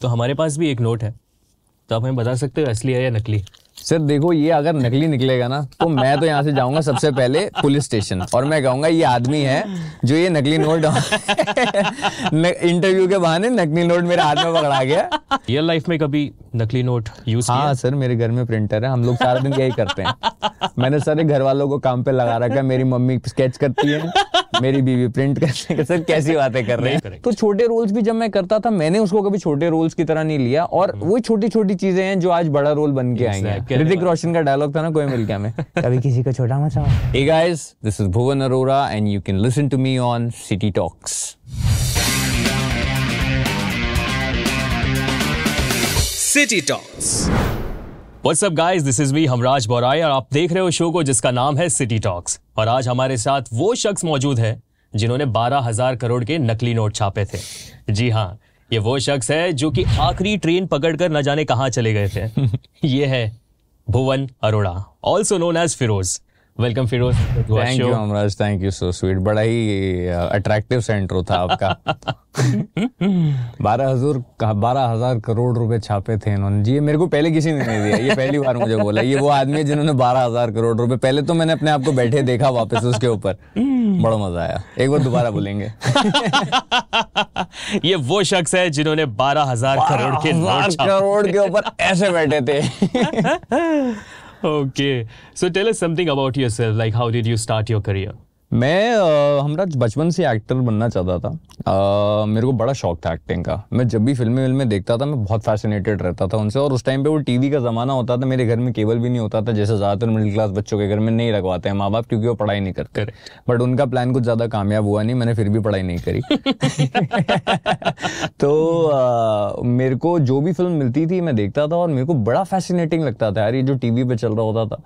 तो हमारे पास भी एक नोट है। तो आप हमें बता सकते हो असली है या नकली? सर देखो ये अगर नकली निकलेगा ना तो मैं तो यहाँ से जाऊँगा सबसे पहले पुलिस स्टेशन और मैं कहूँगा ये आदमी है जो ये नकली नोट इंटरव्यू के बहाने नकली नोट मेरे हाथ में पकड़ा गया। रियल लाइफ में कभी नकली नोट यूज़ हाँ सर मेरे घर में प्रिंटर है हम लोग सारा दिन यही करते हैं। मैंने सारे घर वालों को काम पे लगा रखा है मेरी मम्मी स्केच करती है मेरी बीवी प्रिंट करती है। सर कैसी बातें कर रहे हैं? तो छोटे रोल्स भी जब मैं करता था मैंने उसको कभी छोटे रोल्स की तरह नहीं लिया और हम्म। वो छोटी छोटी चीज़ें हैं जो आज बड़ा रोल बन के आएँगे ऋतिक रोशन का डायलॉग था ना कोई मिल गया मैं कभी किसी को छोटा मचा hey guys this is Bhuvan Arora and you can listen to me on City Talks City Talks What's up guys, this is me Hamraj Borai और आप देख रहे हो शो को जिसका नाम है सिटी टॉक्स और आज हमारे साथ वो शख्स मौजूद है जिन्होंने बारह हज़ार करोड़ के नकली नोट छापे थे। जी हाँ ये वो शख्स है जो कि आखिरी ट्रेन पकड़कर न जाने कहाँ चले गए थे। ये है Bhuvan Arora also known as Firoz welcome Firoz thank you Amraj thank you so sweet बड़ा ही अट्रैक्टिव uh, सेंटर था आपका। बारह हज़ार बारह हज़ार करोड़ रुपए छापे थे इन्होंने। जी मेरे को पहले किसी ने नहीं दिया। ये पहली बार मुझे बोला। ये वो आदमी है जिन्होंने बारह हज़ार करोड़ रुपए पहले तो मैंने अपने आप को बैठे देखा वापस उसके ऊपर। बड़ा मज़ा आया। एक बार दोबारा बोलेंगे। ये वो शख्स है जिन्होंने बारह हज़ार करोड़ के करोड़ के ऊपर ऐसे बैठे थे। Okay. So tell us something about yourself. Like, how did you start your career? मैं हमारा बचपन से एक्टर बनना चाहता था। आ, मेरे को बड़ा शौक था एक्टिंग का। मैं जब भी फ़िल्में फ़िल्में देखता था मैं बहुत फैसिनेटेड रहता था उनसे और उस टाइम पे वो टीवी का ज़माना होता था मेरे घर में केबल भी नहीं होता था जैसे ज़्यादातर मिडिल क्लास बच्चों के घर में नहीं लगवाते हैं माँ बाप क्योंकि वो पढ़ाई नहीं करते। बट उनका प्लान कुछ ज़्यादा कामयाब हुआ नहीं मैंने फिर भी पढ़ाई नहीं करी। तो आ, मेरे को जो भी फ़िल्म मिलती थी मैं देखता था और मेरे को बड़ा फैसिनेटिंग लगता था यार ये जो टीवी पे चल रहा होता था।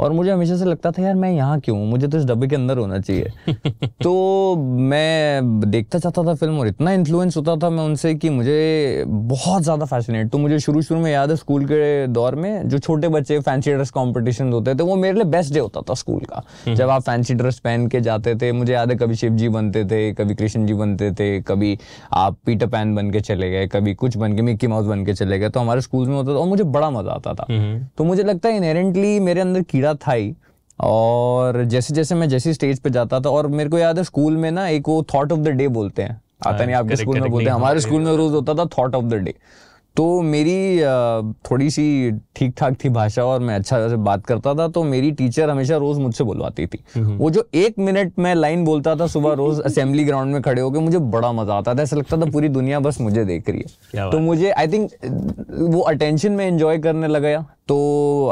और मुझे हमेशा से लगता था यार मैं यहाँ क्यों मुझे तो इस डब्बे के अंदर होना चाहिए। तो मैं देखता चाहता था फ़िल्म और इतना इन्फ्लुएंस होता था मैं उनसे कि मुझे बहुत ज़्यादा फैसिनेट तो मुझे शुरू शुरू में याद है स्कूल के दौर में जो छोटे बच्चे फैंसी ड्रेस कॉम्पिटिशन होते थे वो मेरे लिए बेस्ट डे होता था स्कूल का। हम्म। जब आप फैंसी ड्रेस पहन के जाते थे मुझे याद है कभी शिव जी बनते थे कभी कृष्ण जी बनते थे कभी आप पीटर पैन बन के चले गए कभी कुछ बन के मिक्की माउस बन के चले गए तो हमारे स्कूल में होता था और मुझे बड़ा मज़ा आता था। हम्म। तो मुझे लगता है इनहेरेंटली मेरे अंदर कीड़ा था ही। और जैसे जैसे मैं जैसी स्टेज पे जाता था और मेरे को याद है स्कूल में ना एक वो थॉट ऑफ़ द डे बोलते हैं। आता हाँ, नहीं आपके स्कूल में बोलते हैं हमारे स्कूल में रोज होता था थॉट ऑफ़ द डे तो मेरी थोड़ी सी ठीक ठाक थी भाषा और मैं अच्छा से बात करता था तो मेरी टीचर हमेशा रोज मुझसे बुलवाती थी। वो जो एक मिनट में लाइन बोलता था सुबह रोज असेंबली ग्राउंड में खड़े होकर मुझे बड़ा मज़ा आता था। ऐसा लगता था पूरी दुनिया बस मुझे देख रही है। तो मुझे आई थिंक वो अटेंशन में एंजॉय करने लगा तो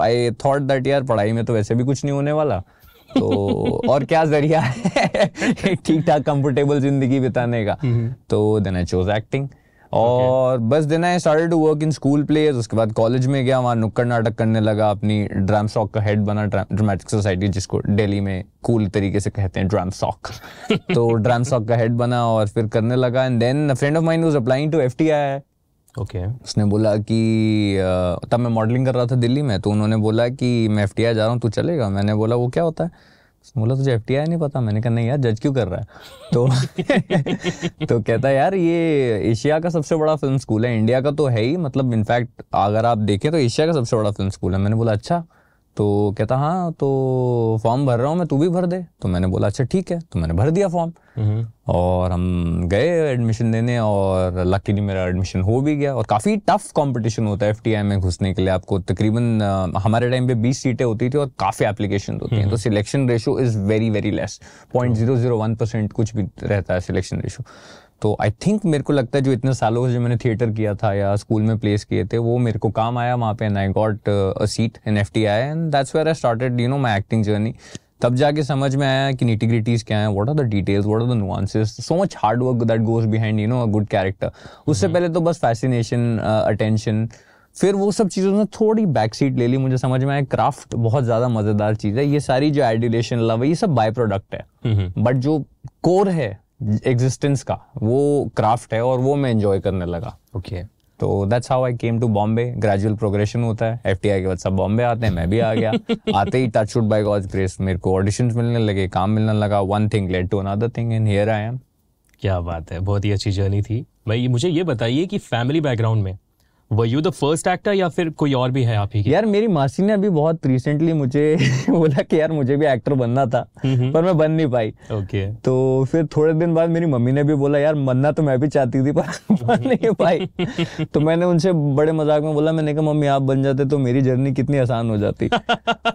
आई थॉट दैट यार पढ़ाई में तो वैसे भी कुछ नहीं होने वाला। तो और क्या ज़रिया है ठीक ठाक कंफर्टेबल ज़िंदगी बिताने का। तो देन आई चोज एक्टिंग और okay. बस then I started to work in school players उसके बाद कॉलेज में गया वहाँ नुक्कड़ नाटक करने लगा अपनी ड्राम सॉक का हेड बना ड्रामेटिक सोसाइटी जिसको दिल्ली में कूल तरीके से कहते हैं ड्राम सॉक तो ड्राम सॉक का हेड बना और फिर करने लगा and then friend of mine was applying to FTI okay उसने बोला कि तब मैं मॉडलिंग कर रहा था दिल्ली में तो उन्होंने बोला कि मैं एफटीआई जा रहा हूँ तू चलेगा? मैंने बोला वो क्या होता है? बोला तुझे एफ़ नहीं पता? मैंने कहा, नहीं यार जज क्यों कर रहा है? तो तो कहता है, यार, ये एशिया का सबसे बड़ा फ़िल्म स्कूल है। इंडिया का तो है ही। मतलब इनफैक्ट अगर आप देखें तो एशिया का सबसे बड़ा फ़िल्म स्कूल है। मैंने बोला अच्छा तो कहता हाँ तो फॉर्म भर रहा हूँ मैं तू भी भर दे। तो मैंने बोला अच्छा ठीक है। तो मैंने भर दिया फॉर्म। हम्म। और हम गए एडमिशन देने और लकीली मेरा एडमिशन हो भी गया। और काफ़ी टफ कंपटीशन होता है एफ़ में घुसने के लिए। आपको तकरीबन हमारे टाइम पे 20 सीटें होती थी और काफ़ी एप्लीकेशन होती हैं। तो selection ratio is very very less point zero zero one percent कुछ भी रहता है सिलेक्शन रेशो तो आई थिंक मेरे को लगता है जो इतने सालों से जो मैंने थिएटर किया था या स्कूल में प्लेस किए थे वो मेरे को काम आया वहाँ पे and I got a seat in F T I and that's where I started you know my acting journey तब जाके समझ में आया कि निटिग्रिटीज क्या है what are the details what are the nuances so much hard work that goes behind you know a good character उससे mm-hmm. पहले तो बस फैसिनेशन अटेंशन uh, फिर वो सब चीज़ों ने थोड़ी बैक सीट ले ली मुझे समझ में आया क्राफ्ट बहुत ज़्यादा मज़ेदार चीज़ है। ये सारी जो एडिलेशन लव है ये सब बाय प्रोडक्ट है। But mm-hmm. जो कोर है एग्जिस्टेंस का वो क्राफ्ट है और वो मैं एंजॉय करने लगा। Okay okay. तो that's how I came to Bombay gradual progression होता है। एफटीआई के बाद सब बॉम्बे आते हैं मैं भी आ गया। आते ही touch wood by God's grace मेरे को ऑडिशन मिलने लगे काम मिलने लगा। One thing led to another thing and here I am क्या बात है बहुत ही अच्छी जर्नी थी। भाई मुझे ये बताइए कि फैमिली बैकग्राउंड में वो यू द फ़र्स्ट एक्टर या फिर कोई और भी है आप ही की? यार मेरी मासी ने अभी बहुत रिसेंटली मुझे बोला कि यार मुझे भी एक्टर बनना था पर मैं बन नहीं पाई। ओके तो फिर थोड़े दिन बाद मेरी मम्मी ने भी बोला यार बनना तो मैं भी चाहती थी पर बन नहीं पाई। तो मैंने उनसे बड़े मज़ाक में बोला मैंने कहा मम्मी आप बन जाते तो मेरी जर्नी कितनी आसान हो जाती।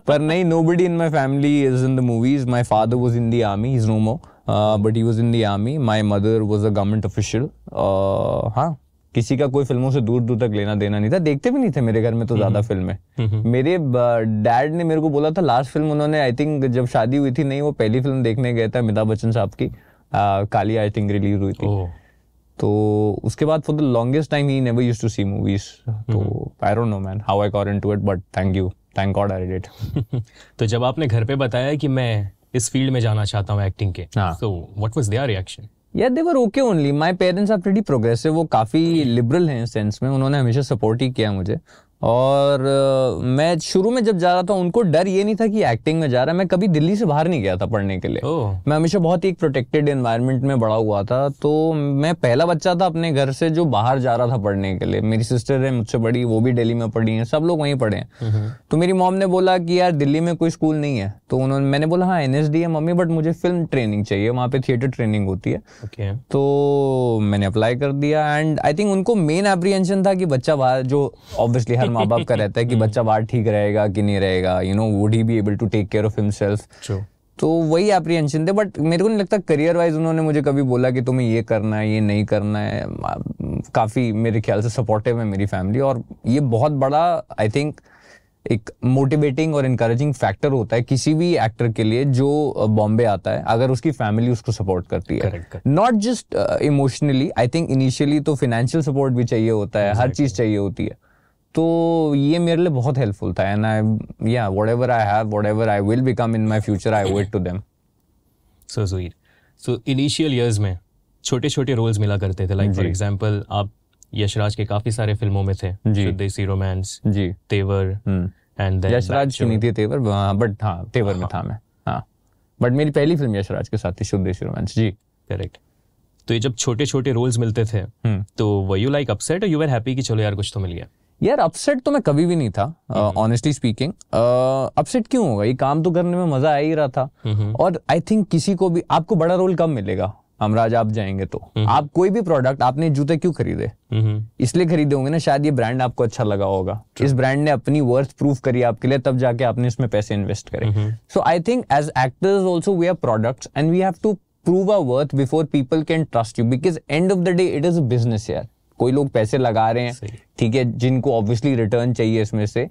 पर नहीं nobody in my family is in the movies my father was in the army is no more but he was in the army my mother was a government official हाँ। किसी का कोई फ़िल्मों से दूर दूर तक लेना देना नहीं था। देखते भी नहीं थे मेरे घर में तो ज़्यादा फ़िल्में। मेरे डैड ने मेरे को बोला था लास्ट फ़िल्म उन्होंने आई थिंक जब शादी हुई थी नहीं वो पहली फ़िल्म देखने गए थे अमिताभ बच्चन साहब की। आ, काली आई थिंक रिलीज़ हुई थी। तो उसके बाद for the longest time he never used to see movies तो I don't know man how I got into it but thank you thank God I did तो जब आपने घर पे बताया कि मैं इस फ़ील्ड में जाना चाहता हूँ एक्टिंग के। तो व्हाट वाज देयर रिएक्शन या they were okay only my parents are pretty progressive वो काफ़ी लिबरल हैं सेंस में। उन्होंने हमेशा सपोर्ट ही किया मुझे। और मैं शुरू में जब जा रहा था उनको डर ये नहीं था कि एक्टिंग में जा रहा है। मैं कभी दिल्ली से बाहर नहीं गया था पढ़ने के लिए। ओह। मैं हमेशा बहुत ही एक प्रोटेक्टेड एनवायरनमेंट में बड़ा हुआ था। तो मैं पहला बच्चा था अपने घर से जो बाहर जा रहा था पढ़ने के लिए। मेरी सिस्टर है मुझसे बड़ी वो भी दिल्ली में पढ़ी है सब लोग वहीं पढ़े हैं। uh-huh. तो मेरी मॉम ने बोला कि यार दिल्ली में कोई स्कूल नहीं है। तो उन्होंने मैंने बोला हाँ एनएसडी है मम्मी बट मुझे फ़िल्म ट्रेनिंग चाहिए। वहाँ पे थिएटर ट्रेनिंग होती है। तो मैंने अप्लाई कर दिया। एंड आई थिंक उनको मेन एप्रीहेंशन था कि बच्चा बाहर जो ऑब्वियसली हर माँ बाप का रहता है कि बच्चा बाहर ठीक रहेगा कि नहीं रहेगा you know would he be able to take care of himself तो वही एप्रीहेंशन थे बट मेरे को नहीं लगता करियर वाइज उन्होंने मुझे कभी बोला कि तुम्हें ये करना है ये नहीं करना है। काफ़ी मेरे ख्याल से सपोर्टिव है मेरी फैमिली और ये बहुत बड़ा आई थिंक एक मोटिवेटिंग और इनकरेजिंग फैक्टर होता है किसी भी एक्टर के लिए जो बॉम्बे आता है अगर उसकी फैमिली उसको सपोर्ट करती है. Not just emotionally I think initially तो फिनेंशियल सपोर्ट भी चाहिए होता है exactly. हर चीज़ चाहिए होती है। तो ये मेरे लिए बहुत हेल्पफुल था and I yeah whatever I have whatever I will become in my future I owe it to them so sweet so initial years में छोटे छोटे रोल्स मिला करते थे. Like for ji. एग्जांपल आप यशराज के काफ़ी सारे फ़िल्मों में थे. जी। देसी रोमांस जी। तेवर हम्म। एंड यशराज की नहीं थी तेवर बट हाँ तेवर में था मैं हाँ। बट मेरी पहली फ़िल्म यशराज के साथ थी शुद्ध देशी रोमांस जी। करेक्ट तो ये जब छोटे छोटे रोल्स मिलते थे हम्म। तो वर यू लाइक अपसेट और यू वर हैप्पी कि चलो यार कुछ तो मिल गया? यार अपसेट तो मैं कभी भी नहीं था ऑनेस्टली स्पीकिंग अपसेट क्यों होगा? ये काम तो करने में मज़ा आ ही रहा था। और आई थिंक किसी को भी आपको बड़ा रोल कब मिलेगा। हमराज आप जाएँगे तो। आप कोई भी प्रोडक्ट आपने जूते क्यों खरीदे? इसलिए खरीदे होंगे ना शायद ये ब्रांड आपको अच्छा लगा होगा। इस ब्रांड ने अपनी वर्थ प्रूफ करी आपके लिए तब जाके आपने इसमें पैसे इन्वेस्ट करे। So I think as actors also we are products and we have to prove a worth before people can trust you because end of the day it is a business यार। कोई लोग पैसे लगा रहे हैं ठीक है जिनको ऑब्वियसली रिटर्न चाहिए इसमें से।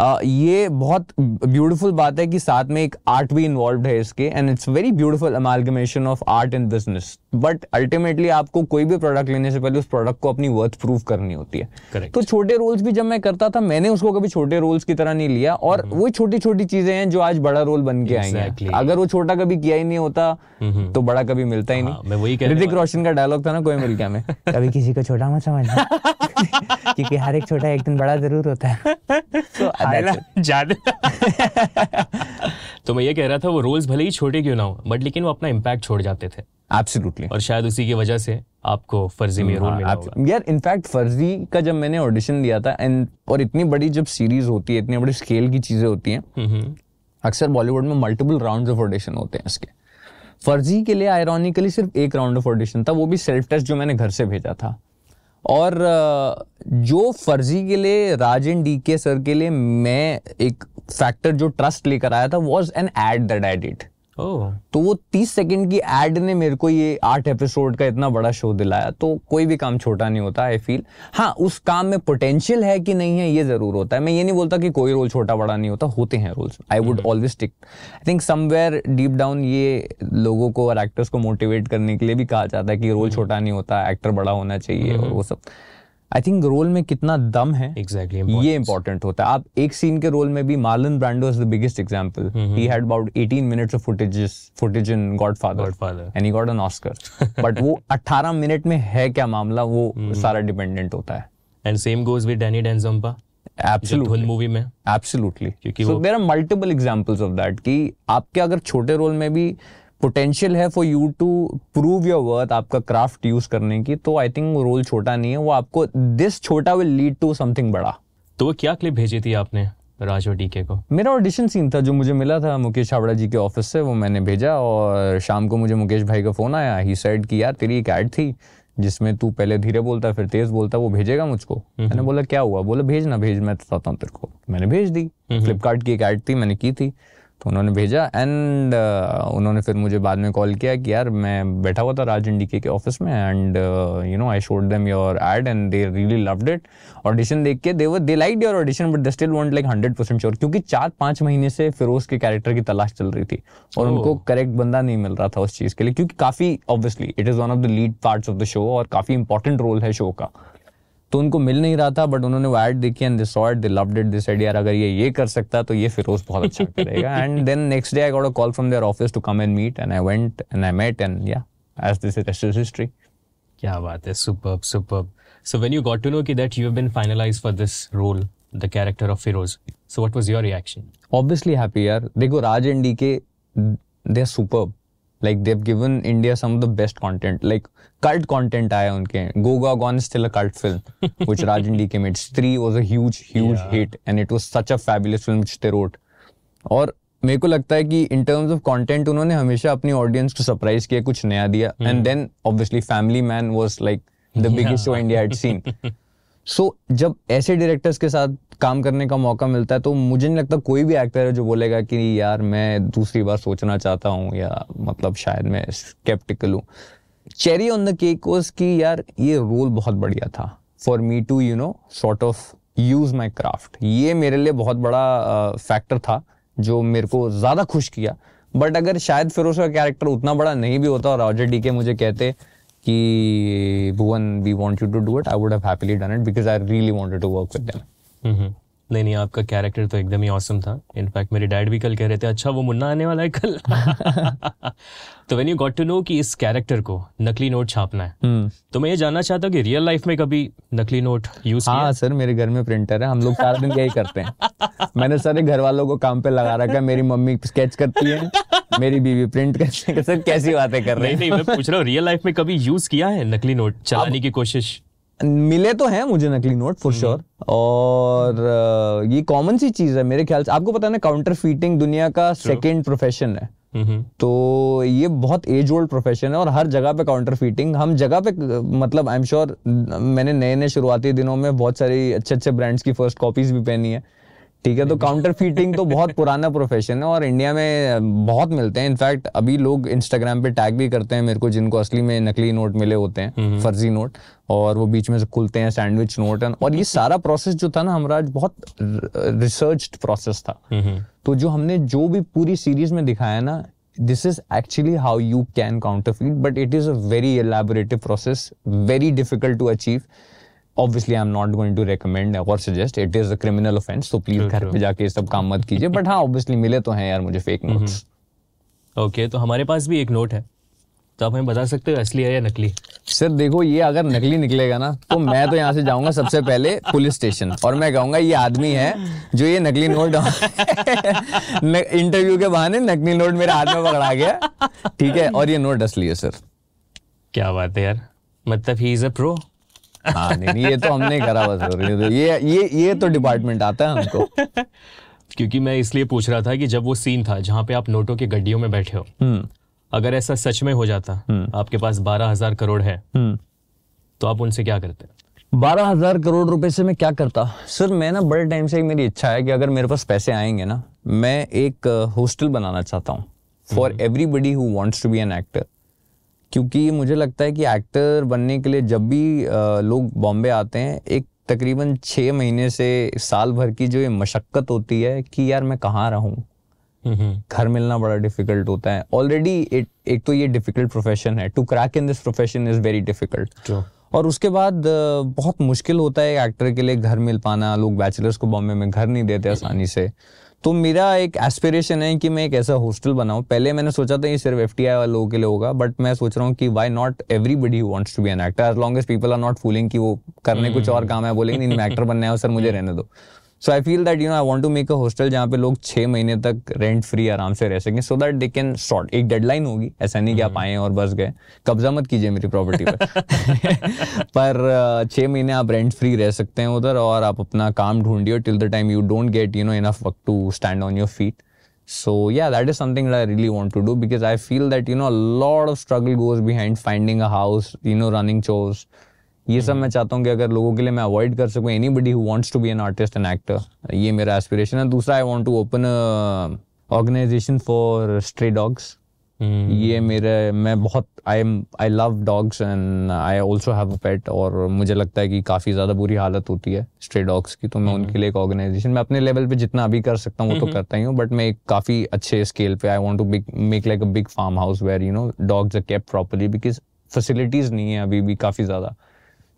आ, ये बहुत ब्यूटीफुल बात है कि साथ में एक आर्ट भी इन्वॉल्व है इसके and it's very beautiful amalgamation of art and business but ultimately आपको कोई भी प्रोडक्ट लेने से पहले उस प्रोडक्ट को अपनी वर्थ प्रूव करनी होती है Correct. तो छोटे रोल्स भी जब मैं करता था मैंने उसको कभी छोटे रोल्स की तरह नहीं लिया और mm-hmm. वो छोटी छोटी चीज़ें हैं जो आज बड़ा रोल बन के आएँगे Exactly. अगर वो छोटा कभी किया ही नहीं होता mm-hmm. तो बड़ा कभी मिलता ही हाँ, मैं नहीं वही ऋतिक रोशन का डायलॉग था ना कोई मिल गया में कभी किसी को छोटा मत समझना क्योंकि हर एक छोटा एक दिन बड़ा ज़रूर होता है तो मैं ये कह रहा था वो रोल्स भले ही छोटे क्यों ना हो बट लेकिन वो अपना इम्पैक्ट छोड़ जाते थे। Absolutely. और शायद उसी की वजह से आपको फर्जी में रोल मिला होगा। यार इनफैक्ट फर्जी का जब मैंने ऑडिशन दिया था एंड और इतनी बड़ी जब सीरीज़ होती है इतनी बड़ी स्केल की चीज़ें होती हैं हम्म अक्सर बॉलीवुड में मल्टीपल राउंड्स ऑफ़ ऑडिशन होते हैं इसके। फर्जी के लिए आयरॉनिकली सिर्फ़ एक राउंड ऑफ़ ऑडिशन था वो भी सेल्फ टेस्ट जो मैंने घर से भेजा था। और जो फर्जी के लिए Raj and D K sir के लिए मैं एक फैक्टर जो ट्रस्ट लेकर आया था was an ad that I did तो वो 30 सेकंड की एड ने मेरे को ये आठ एपिसोड का इतना बड़ा शो दिलाया तो कोई भी काम छोटा नहीं होता आई फील हाँ उस काम में पोटेंशियल है कि नहीं है ये ज़रूर होता है। मैं ये नहीं बोलता कि कोई रोल छोटा बड़ा नहीं होता होते हैं roles I would always tick I think somewhere deep down ये लोगों को और एक्टर्स को मोटिवेट करने के लिए भी कहा जाता है कि रोल छोटा नहीं होता एक्टर बड़ा होना चाहिए और वो सब. आई थिंक रोल में कितना दम है एग्जैक्टली exactly, ये इंपॉर्टेंट होता है। आप एक सीन के रोल में भी Marlon Brando is the biggest example he had about 18 minutes of footages footage in Godfather Godfather. And he got an Oscar but वो 18 मिनट में है क्या मामला? वो सारा डिपेंडेंट होता है। And same goes with Danny Denzongpa absolutely movie में? एब्सोल्युटली क्योंकि so there are multiple examples of that कि आपके अगर छोटे रोल में भी पोटेंशियल है for you to prove your worth आपका क्राफ्ट यूज़ करने की तो आई थिंक रोल छोटा नहीं है वो आपको दिस छोटा विल लीड टू समथिंग बड़ा। तो वो क्या क्लिप भेजी थी आपने राज और डीके को? मेरा ऑडिशन सीन था जो मुझे मिला था मुकेश छाबड़ा जी के ऑफ़िस से वो मैंने भेजा और शाम को मुझे मुकेश भाई का फ़ोन आया। ही सेड कि यार तेरी एक ऐड थी जिसमें तू पहले धीरे बोलता फिर तेज बोलता वो भेजेगा मुझको। मैंने बोला क्या हुआ? बोला भेज ना भेज मैं बताता हूँ तेरे को। मैंने भेज दी। फ्लिपकार्ट की एक ऐड थी मैंने की थी। तो उन्होंने भेजा एंड uh, उन्होंने फिर मुझे बाद में कॉल किया कि यार मैं बैठा हुआ था राज इंडिके के ऑफ़िस में and you know I showed them your ad and they really loved it audition देख के they were they like your audition but they still want like hundred percent sure क्योंकि चार पाँच महीने से फिरोज के कैरेक्टर की तलाश चल रही थी और oh. उनको करेक्ट बंदा नहीं मिल रहा था उस चीज़ के लिए क्योंकि काफ़ी obviously it is one of the lead parts of the show और काफ़ी इंपॉर्टेंट रोल है शो का तो उनको मिल नहीं रहा था बट उन्होंने वो एड देखी and they saw it they loved it they said यार अगर ये ये कर सकता तो ये फिरोज बहुत अच्छा करेगा. And then next day I got a call from their office to come and meet and I went and I met and yeah as this is rest history क्या बात है superb superb so when you got to know कि that you have been finalised for this role the character of Firoz so what was your reaction obviously happy यार. देखो Raj and DK they are superb like Dev given India some the best content like cult content आया उनके. Goga gone still a cult film विच राजन के met स्त्री was a huge hit and it was such a fabulous film road और मेरे को लगता है कि इन टर्म्स ऑफ़ कॉन्टेंट उन्होंने हमेशा अपनी ऑडियंस को सरप्राइज़ किया कुछ नया दिया. And then obviously Family Man was like the biggest of India so जब ऐसे डायरेक्टर्स के साथ काम करने का मौका मिलता है तो मुझे नहीं लगता कोई भी एक्टर है जो बोलेगा कि यार मैं दूसरी बार सोचना चाहता हूँ या मतलब शायद मैं स्केप्टिकल हूँ। Cherry on the cake was कि यार ये रोल बहुत बढ़िया था। For me to you know sort of use my craft ये मेरे लिए बहुत बड़ा फैक्टर uh, था जो मेरे को ज़्यादा खुश किया। बट अगर शायद फिर उसका कैरेक्टर उतना बड़ा नहीं भी होता और रॉजर डी के मुझे कहते कि Bhuvan we want you to do it I would have happily done it because I really wanted to work with them नहीं नहीं आपका कैरेक्टर तो एकदम ही औसम था। इनफैक्ट मेरे डैड भी कल कह रहे थे अच्छा वो मुन्ना आने वाला है कल। तो when you got to know कि इस कैरेक्टर को नकली नोट छापना है hmm. तो मैं ये जानना चाहता हूँ कि रियल लाइफ में कभी नकली नोट यूज़ हाँ सर मेरे घर में प्रिंटर है हम लोग सारा दिन यही करते हैं। मैंने सारे घर वालों को काम पे लगा रखा है मेरी मम्मी स्केच करती है मेरी बीवी प्रिंट करती है। सर कैसी बातें कर रहे हैं? नहीं नहीं मैं पूछ रहा हूँ रियल लाइफ में कभी यूज़ किया है नकली नोट चलाने की कोशिश? मिले तो हैं मुझे नकली नोट फॉर श्योर और ये कॉमन सी चीज़ है मेरे ख्याल से। आपको पता है ना काउंटर फीटिंग दुनिया का सेकेंड प्रोफेशन है। तो ये बहुत एज ओल्ड प्रोफेशन है और हर जगह पे काउंटर फीटिंग हम जगह पे मतलब आई एम श्योर मैंने नए नए शुरुआती दिनों में बहुत सारी अच्छे अच्छे ब्रांड्स की फ़र्स्ट कॉपीज भी पहनी है। ठीक है तो काउंटर फीटिंग तो बहुत पुराना प्रोफेशन है और इंडिया में बहुत मिलते हैं इनफैक्ट अभी लोग इंस्टाग्राम पे टैग भी करते हैं मेरे को जिनको असली में नकली नोट मिले होते हैं हम्म। फर्जी नोट और वो बीच में से खुलते हैं सैंडविच नोट और ये सारा प्रोसेस जो था ना हमारा बहुत रिसर्च प्रोसेस था हम्म। तो जो हमने जो भी पूरी सीरीज़ में दिखाया ना this is actually how you can counterfeit but it is a very elaborative process very difficult to achieve obviously I am not going to recommend और suggest it is a criminal offence so please घर पे जाके सब काम मत कीजिए। But हाँ obviously मिले तो हैं यार मुझे फेक नोट्स ओके तो हमारे पास भी एक नोट है। तो आप हमें बता सकते हो असली है या नकली? सर देखो ये अगर नकली निकलेगा ना तो मैं तो यहाँ से जाऊँगा सबसे पहले पुलिस स्टेशन। और मैं कहूँगा ये आदमी है जो ये नकली नोट इंटरव्यू के बहाने नकली नोट मेरे हाथ में पकड़ा गया। ठीक है? और ये नोट असली है सर। क्या बात है यार। मतलब ही इज़ अ प्रो हाँ नहीं ये तो हमने करा बस तो ये ये ये तो डिपार्टमेंट आता है हमको क्योंकि मैं इसलिए पूछ रहा था कि जब वो सीन था जहाँ पे आप नोटों के गड्डियों में बैठे हो हम्म। अगर ऐसा सच में हो जाता हम्म। आपके पास बारह हज़ार करोड़ है हम्म। तो आप उनसे क्या करते बारह हज़ार करोड़ रुपए से मैं क्या करता सर मैं ना बड़े टाइम से एक मेरी इच्छा है कि अगर मेरे पास पैसे आएँगे ना मैं एक हॉस्टल बनाना चाहता हूँ for everybody who wants to be an actor क्योंकि मुझे लगता है कि एक्टर बनने के लिए जब भी लोग बॉम्बे आते हैं एक तकरीबन छः महीने से साल भर की जो ये मशक्क़त होती है कि यार मैं कहाँ रहूँ। घर मिलना बड़ा डिफ़िकल्ट होता है। ऑलरेडी एक तो ये डिफ़िकल्ट प्रोफेशन है। To crack in this profession is very difficult और उसके बाद बहुत मुश्किल होता है एक्टर के लिए घर मिल पाना। लोग बैचलर्स को बॉम्बे में घर नहीं देते आसानी से। तो मेरा एक एस्पिरेशन है कि मैं एक ऐसा हॉस्टल बनाऊँ। पहले मैंने सोचा था ये सिर्फ़ एफ़ टी वाले लोगों के लिए होगा बट मैं सोच रहा हूँ कि why not everybody wants to be an actor as long as people are not fooling कि वो करने कुछ और काम है बोलेंगे नहीं मैं एक्टर बनना है सर मुझे रहने दो। So I feel that you know I want to make a hostel जहाँ पे लोग छह महीने तक रेंट फ्री आराम से रह सकें so that they can short एक डेडलाइन होगी ऐसा नहीं कि आप आए और बस गए। कब्जा मत कीजिए मेरी प्रॉपर्टी पर। पर छह महीने आप रेंट फ्री रह सकते हैं उधर और आप अपना काम ढूंढिए till the time you don't get you know enough वक्त to stand on your feet so yeah that is something that i really want to do because i feel that you know a lot of struggle goes behind finding a house you know running chores ये सब मैं चाहता हूँ कि अगर लोगों के लिए मैं अवॉइड कर सकूँ anybody who wants to be an artist and actor ये मेरा एस्पिरेशन है। दूसरा I want to open organisation for stray dogs ये मेरे मैं बहुत I am I love dogs and I also have a pet और मुझे लगता है कि काफ़ी ज़्यादा बुरी हालत होती है स्ट्रे डॉग्स की तो मैं hmm. उनके लिए एक ऑर्गेनाइजेशन मैं अपने लेवल पे जितना अभी कर सकता हूँ वो तो hmm. करता ही हूँ बट मैं एक काफ़ी अच्छे स्केल पे I want to make like a big farm house where you know dogs are kept properly because facilities नहीं है अभी भी काफ़ी ज़्यादा।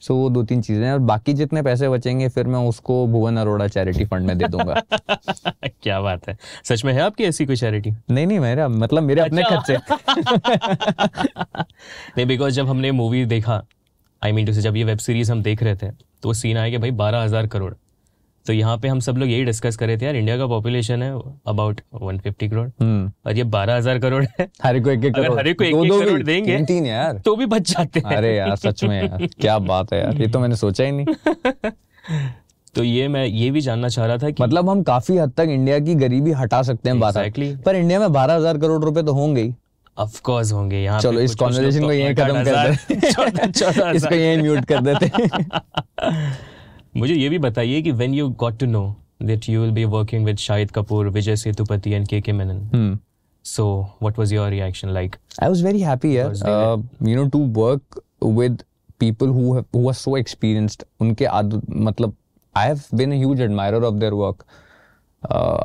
सो वो दो तीन चीज़ें और बाकी जितने पैसे बचेंगे फिर मैं उसको भुवन अरोड़ा चैरिटी फंड में दे दूँगा। क्या बात है। सच में है आपकी ऐसी कोई चैरिटी नहीं नहीं मेरा मतलब मेरे अपने अच्छा। खर्चे। नहीं बिकॉज़ जब हमने मूवी देखा आई मीन टू से जब ये वेब सीरीज़ हम देख रहे थे तो वो सीन आया कि भाई बारह हज़ार करोड़। तो यहाँ पे हम सब लोग यही डिस्कस कर रहे थे यार इंडिया का पॉपुलेशन है अबाउट 150 करोड़। और ये 12000 करोड़ है। हर को एक एक करोड़। हर को एक एक करोड़ देंगे तीन तीन यार। तो भी बच जाते हैं। अरे यार सच में यार क्या बात है यार ये तो मैंने सोचा ही नहीं। तो ये मैं ये भी जानना चाह रहा था कि मतलब हम काफ़ी हद तक इंडिया की गरीबी हटा सकते हैं exactly. पर इंडिया में बारह हज़ार करोड़ रुपए तो होंगे ही। ऑफ़ कोर्स होंगे यहाँ चलो इस कॉन्वर्सेशन को तो यहीं खत्म कर देते इसको यहीं म्यूट कर देते मुझे ये भी बताइए कि when you got to know that you will be working with Shahid Kapoor Vijay Sethupathi and K K Menon so what was your reaction like I was very happy you know to work with people who so experienced उनके मतलब I have been a huge of their work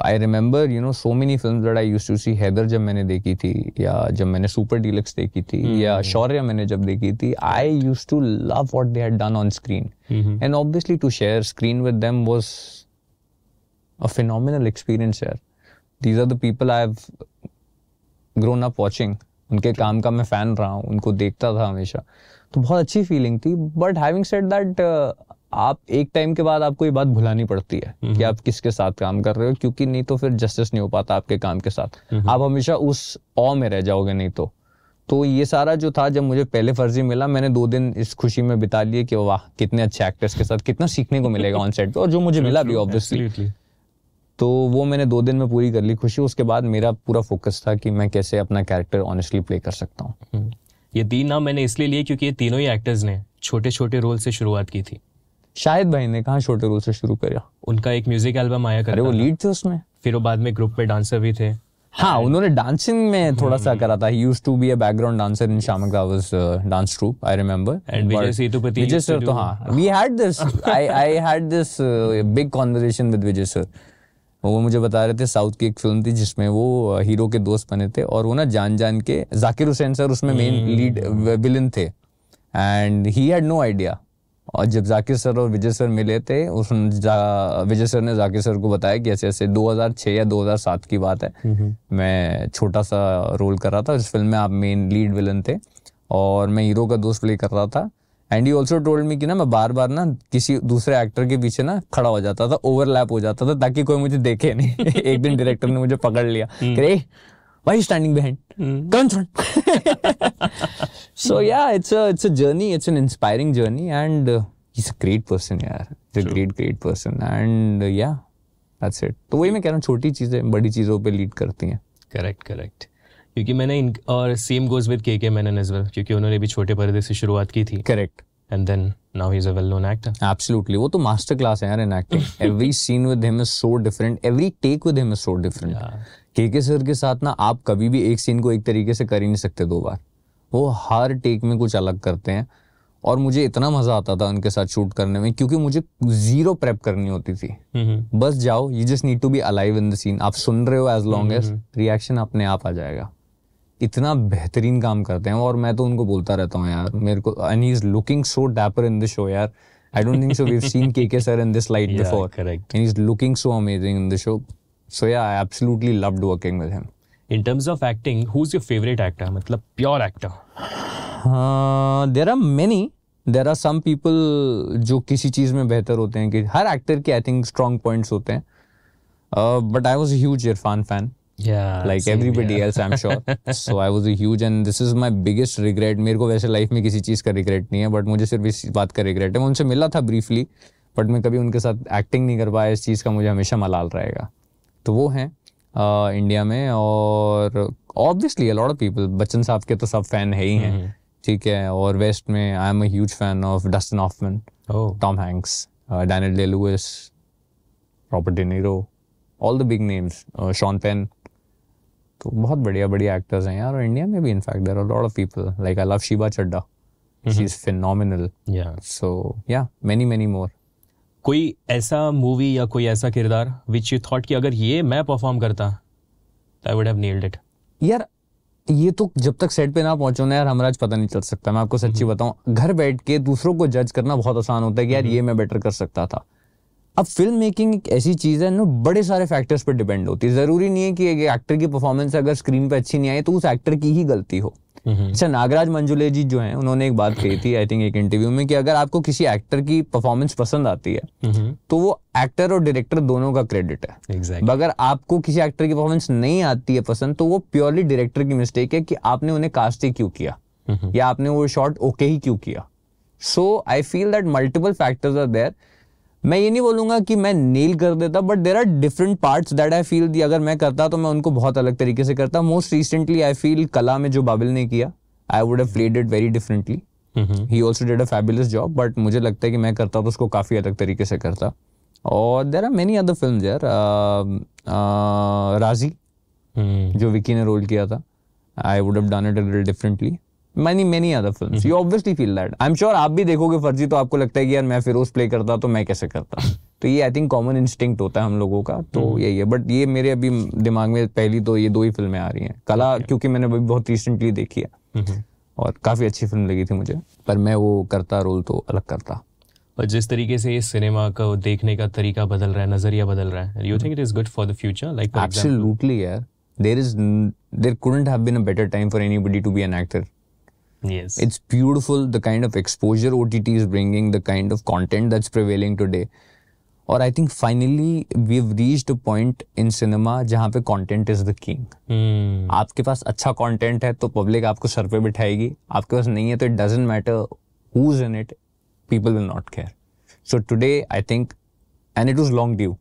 I remember you know so many film that I used to see Haider जब मैंने देखी थी या जब मैंने super deluxe देखी थी mm-hmm. या शौर्य मैंने जब देखी थी I use to love what they had done on screen and obviously to share screen with them was a phenomenal experience यार these are the people I have grown up watching उनके काम का मैं फ़ैन रहा हूँ उनको देखता था हमेशा। तो बहुत अच्छी फीलिंग थी बट हैविंग सेड दैट आप एक टाइम के बाद आपको ये बात भुलानी पड़ती है कि आप किसके साथ काम कर रहे हो क्योंकि नहीं तो फिर जस्टिस नहीं हो पाता आपके काम के साथ। आप हमेशा उस ऑ में रह जाओगे नहीं तो। तो ये सारा जो था जब मुझे पहले फर्जी मिला मैंने दो दिन इस खुशी में बिता लिए कि वाह कितने अच्छे एक्टर्स के साथ कितना सीखने को मिलेगा ऑन सेट पे और जो मुझे मिला भी ऑब्वियसली तो वो मैंने दो दिन में पूरी कर ली खुशी। उसके बाद मेरा पूरा फोकस था कि मैं कैसे अपना कैरेक्टर ऑनेस्टली प्ले कर सकता हूँ। हम्म। ये तीन नाम मैंने इसलिए लिए क्योंकि ये तीनों ही एक्टर्स ने छोटे छोटे रोल से शुरुआत की थी। शायद भाई ने कहा छोटे रोल से शुरू करा। उनका एक म्यूज़िक एल्बम आया कर वो लीड थे। उसमें। फिर वो बाद में ग्रुप में डांसर भी थे। हाँ उन्होंने डांसिंग में थोड़ा सा हम्म। करा था। Used to be a background dancer in Shiamak rawas dance troupe I remember and Vijay Sethupathi Vijay sir तो हाँ we had this I I had this big conversation with Vijay sir वो मुझे बता रहे थे साउथ की एक film थी जिसमें वो हीरो uh, के दोस्त बने थे और वो ना जान जान के जाकिर हुसैन सर उसमें मेन लीड विलन थे। And he had no idea और जब जाकिर सर और विजय सर मिले थे उस विजय सर ने जाकिर सर को बताया कि ऐसे ऐसे 2006 या 2007 की बात है। मैं छोटा सा रोल कर रहा था इस फ़िल्म में आप मेन लीड विलन थे और मैं हीरो का दोस्त प्ले कर रहा था। And you also told me कि ना मैं बार बार ना किसी दूसरे एक्टर के पीछे ना खड़ा हो जाता था ओवरलैप हो जाता था ताकि कोई मुझे देखे नहीं। एक दिन डायरेक्टर ने मुझे पकड़ लिया। हम्म। why are you standing mm. so yeah it's a it's a journey it's an inspiring journey and uh, he's a great person yeah he's a great great person and uh, yeah that's it तो वही मैं कह रहा हूँ छोटी चीज़ें बड़ी चीज़ों पे लीड करती हैं करेक्ट करेक्ट क्योंकि मैंने इन और सेम गोज विद के के मैनन एज वेल क्योंकि उन्होंने भी छोटे पर्दे से शुरुआत की थी correct and then now he's a well-known actor. Absolutely, वो तो master class है यार in acting. Every scene with him is so different. Every take with him is so different. Yeah. के के सर के साथ ना आप कभी भी एक सीन को एक तरीके से कर ही नहीं सकते दो बार वो हर टेक में कुछ अलग करते हैं और मुझे इतना मज़ा आता था उनके साथ शूट करने में क्योंकि मुझे ज़ीरो प्रेप करनी होती थी। बस जाओ you just need to be alive in the scene आप सुन रहे हो एज लॉन्ग एज रिएक्शन अपने आप आ जाएगा। इतना बेहतरीन काम करते हैं और मैं तो उनको बोलता रहता हूँ यार मेरे को and he is looking so dapper in the show यार। I don't think so we have seen KK sir in this light before correct and he is looking so amazing in the show So yeah, I absolutely loved working with him. In terms of acting, who's your favorite actor? मतलब pure actor. Uh, there are many. There are some people जो किसी चीज़ में बेहतर होते हैं कि हर actor के I think strong points होते हैं but I was huge Irfan fan Yeah. like everybody here. else i'm sure so i was a huge and this is my biggest regret मेरे को वैसे लाइफ में किसी चीज़ का रिग्रेट नहीं है बट मुझे सिर्फ़ इस बात का रिग्रेट है मैं उनसे मिला था ब्रीफली बट मैं कभी उनके साथ एक्टिंग नहीं कर पाया इस चीज़ का मुझे हमेशा मलाल रहेगा तो वो हैं इंडिया में और obviously lot of people Bachchan साहब के तो सब फ़ैन है ही हैं। ठीक है और वेस्ट में I am huge fan of Dustin Hoffman. Tom Hanks Daniel Day Lewis Robert De Niro all the big names Sean Penn तो बहुत बढ़िया बढ़िया एक्टर्स हैं यार और इंडिया में भी in fact there are lot of people like I love Sheeba Chaddha she is phenomenal Yeah. So yeah many many मोर कोई ऐसा मूवी या कोई ऐसा किरदार विच यू थॉट कि अगर ये मैं परफॉर्म करता तो I would have nailed it यार ये तो जब तक सेट पे ना पहुंचो ना यार हमराज पता नहीं चल सकता। मैं आपको सच्ची बताऊँ घर बैठ के दूसरों को जज करना बहुत आसान होता है कि यार ये मैं बेटर कर सकता था। अब फ़िल्म मेकिंग एक ऐसी चीज़ है ना बड़े सारे फैक्टर्स पर डिपेंड होती है। ज़रूरी नहीं है कि एक एक्टर की परफॉर्मेंस अगर स्क्रीन पर अच्छी नहीं आई तो उस एक्टर की ही गलती हो। अच्छा नागराज मंजुले जी जो हैं उन्होंने एक बात कही थी आई थिंक एक इंटरव्यू में कि अगर आपको किसी एक्टर की परफॉर्मेंस पसंद आती है तो वो एक्टर और डायरेक्टर दोनों का क्रेडिट है। एग्जैक्टली अगर आपको किसी एक्टर की परफॉर्मेंस नहीं आती है पसंद तो वो प्योरली डायरेक्टर की मिस्टेक है कि आपने उन्हें कास्ट ही क्यों किया। या आपने वो शॉट ओके ही क्यों किया। So I feel that multiple factors are there मैं ये नहीं बोलूँगा कि मैं नील कर देता but there are different parts that I feel the अगर मैं करता तो मैं उनको बहुत अलग तरीके से करता। मोस्ट रिसेंटली आई फील कला में जो बाबिल ने किया I would have played it very differently he also did a fabulous job but मुझे लगता है कि मैं करता तो उसको काफ़ी अलग तरीके से करता। और there are many other film यार राज़ी जो विकी ने रोल किया था I would have done it a differently many many other films. You obviously feel that. I'm sure आप भी देखोगे फर्जी तो आपको लगता है कि यार मैं फिरोज प्ले करता तो मैं कैसे करता? तो ये आई थिंक कॉमन इंस्टिंक्ट होता है हम लोगों का तो यही है. बट ये मेरे अभी दिमाग में पहली तो ये दो ही फ़िल्में आ रही हैं. कला क्योंकि मैंने अभी बहुत रिसेंटली देखी है. और काफ़ी अच्छी फ़िल्म लगी थी मुझे. पर मैं वो करता रोल तो अलग करता. और जिस तरीके से इस सिनेमा को देखने का तरीका बदल रहा है नज़रिया बदल रहा है you think it is good for the future like absolutely yeah there is n- there couldn't have been a better time for anybody to be an yes it's beautiful the kind of exposure ott is bringing the kind of content that's prevailing today. और I think finally we have reached a point in cinema जहाँ पे content is the king. आपके पास अच्छा content है तो public आपको sir पे बिठाएगी. आपके पास नहीं है तो it doesn't matter who's in it people will not care so today I think and it was long due.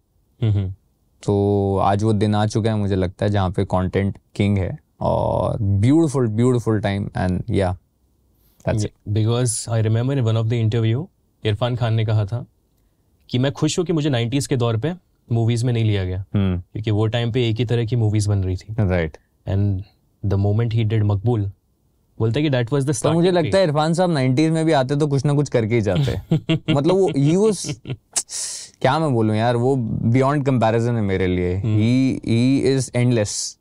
तो आज वो दिन आ चुका है मुझे लगता है जहाँ पे कंटेंट किंग है. और beautiful beautiful time and yeah because I remember in one of the interview Irfan Khan ने कहा था कि मैं खुश हूँ कि मुझे 90s के दौर पे मूवीज़ में नहीं लिया गया। हम्म क्योंकि वो टाइम पे एक ही तरह की मूवीज़ बन रही थी। Right and the moment he did Maqbool बोलते कि दैट वाज द तो मुझे लगता है इरफान साहब 90s में भी आते तो कुछ ना कुछ करके ही जाते। मतलब वो ही वाज क्या मैं बोलूँ यार वो बियॉन्ड कंपैरिजन है मेरे लिए। ही ही इज़ एंडलेस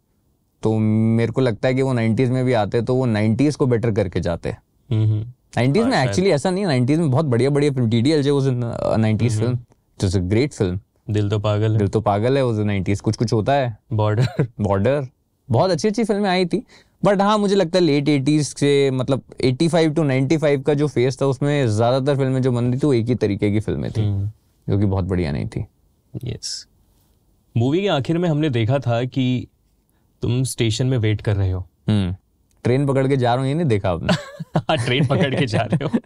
तो मेरे को लगता है कि वो 90s में भी आते तो वो 90s को बेटर करके जाते। हम्म 90s में एक्चुअली ऐसा नहीं 90s में बहुत बढ़िया बढ़िया film was in 90s film it was a great film Dil To Pagal है। दिल तो पागल है वो 90s कुछ कुछ होता है। बॉर्डर बॉर्डर बहुत अच्छी अच्छी फ़िल्में आई थी बट हाँ मुझे लगता है लेट एटीज से मतलब 85 टू 95 का जो फेस था उसमें ज़्यादातर फ़िल्में जो बन रही थी वो एक ही तरीके की फ़िल्में थी जो कि बहुत बढ़िया नहीं थी। यस मूवी के आखिर में हमने देखा था कि तुम स्टेशन में वेट कर रहे हो। ट्रेन पकड़ के जा रहा हूँ ये नहीं देखा आपने। ट्रेन पकड़ के जा रहे हो।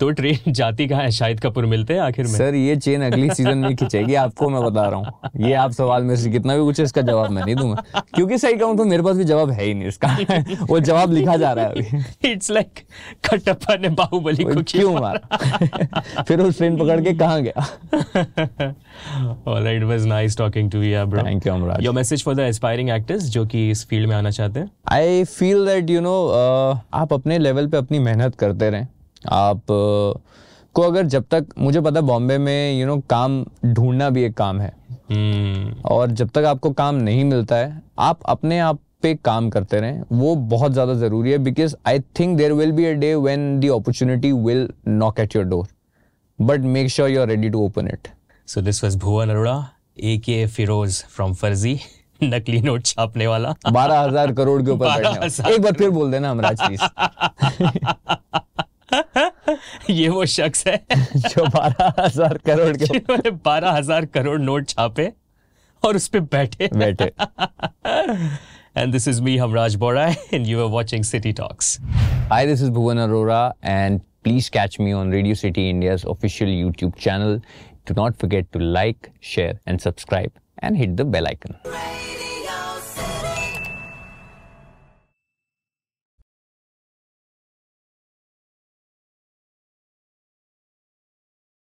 तो ट्रेन जाती कहाँ है? शाहिद कपूर मिलते हैं आखिर में। सर ये चेन अगली सीज़न में खिंचेगी आपको मैं बता रहा हूँ। ये आप सवाल में से कितना भी कुछ है इसका जवाब मैं नहीं दूँगा। क्योंकि सही कहूँ तो मेरे पास भी जवाब है ही नहीं इसका। वो जवाब लिखा जा रहा है अभी। इट्स लाइक कटप्पा ने बाहुबली को क्यों मारा? फिर उस ट्रेन पकड़ के कहाँ गया? Alright it was nice talking to you bro thank you अमराज your message for the aspiring actors जो कि इस फ़ील्ड में आना चाहते हैं? I feel that you know आप अपने लेवल पे अपनी मेहनत करते रहें। आप को अगर जब तक मुझे पता है बॉम्बे में यू you नो know, काम ढूंढना भी एक काम है। हम्म। और जब तक आपको काम नहीं मिलता है आप अपने आप पे काम करते रहें। वो बहुत ज़्यादा ज़रूरी है because I think there will be a day when the opportunity will knock at your door but make sure you are ready to open it so this was Bhuvan Arora A K Feroz from फर्जी नकली note छापने वाला। बारह हज़ार करोड़ के ऊपर बैठने 12,000 वाला। एक बार फिर बोल देना हमराज प्लीज़ ये वो शख्स है जो बारह हज़ार करोड़ के बारह हज़ार करोड़ नोट छापे और उस पे बैठे बैठे And this is me, Hamraj Borai, and you are watching City Talks. Hi, this is Bhuvan Arora, and please catch me on Radio City India's official YouTube channel. Do not forget to like, share, and subscribe, and hit the bell icon.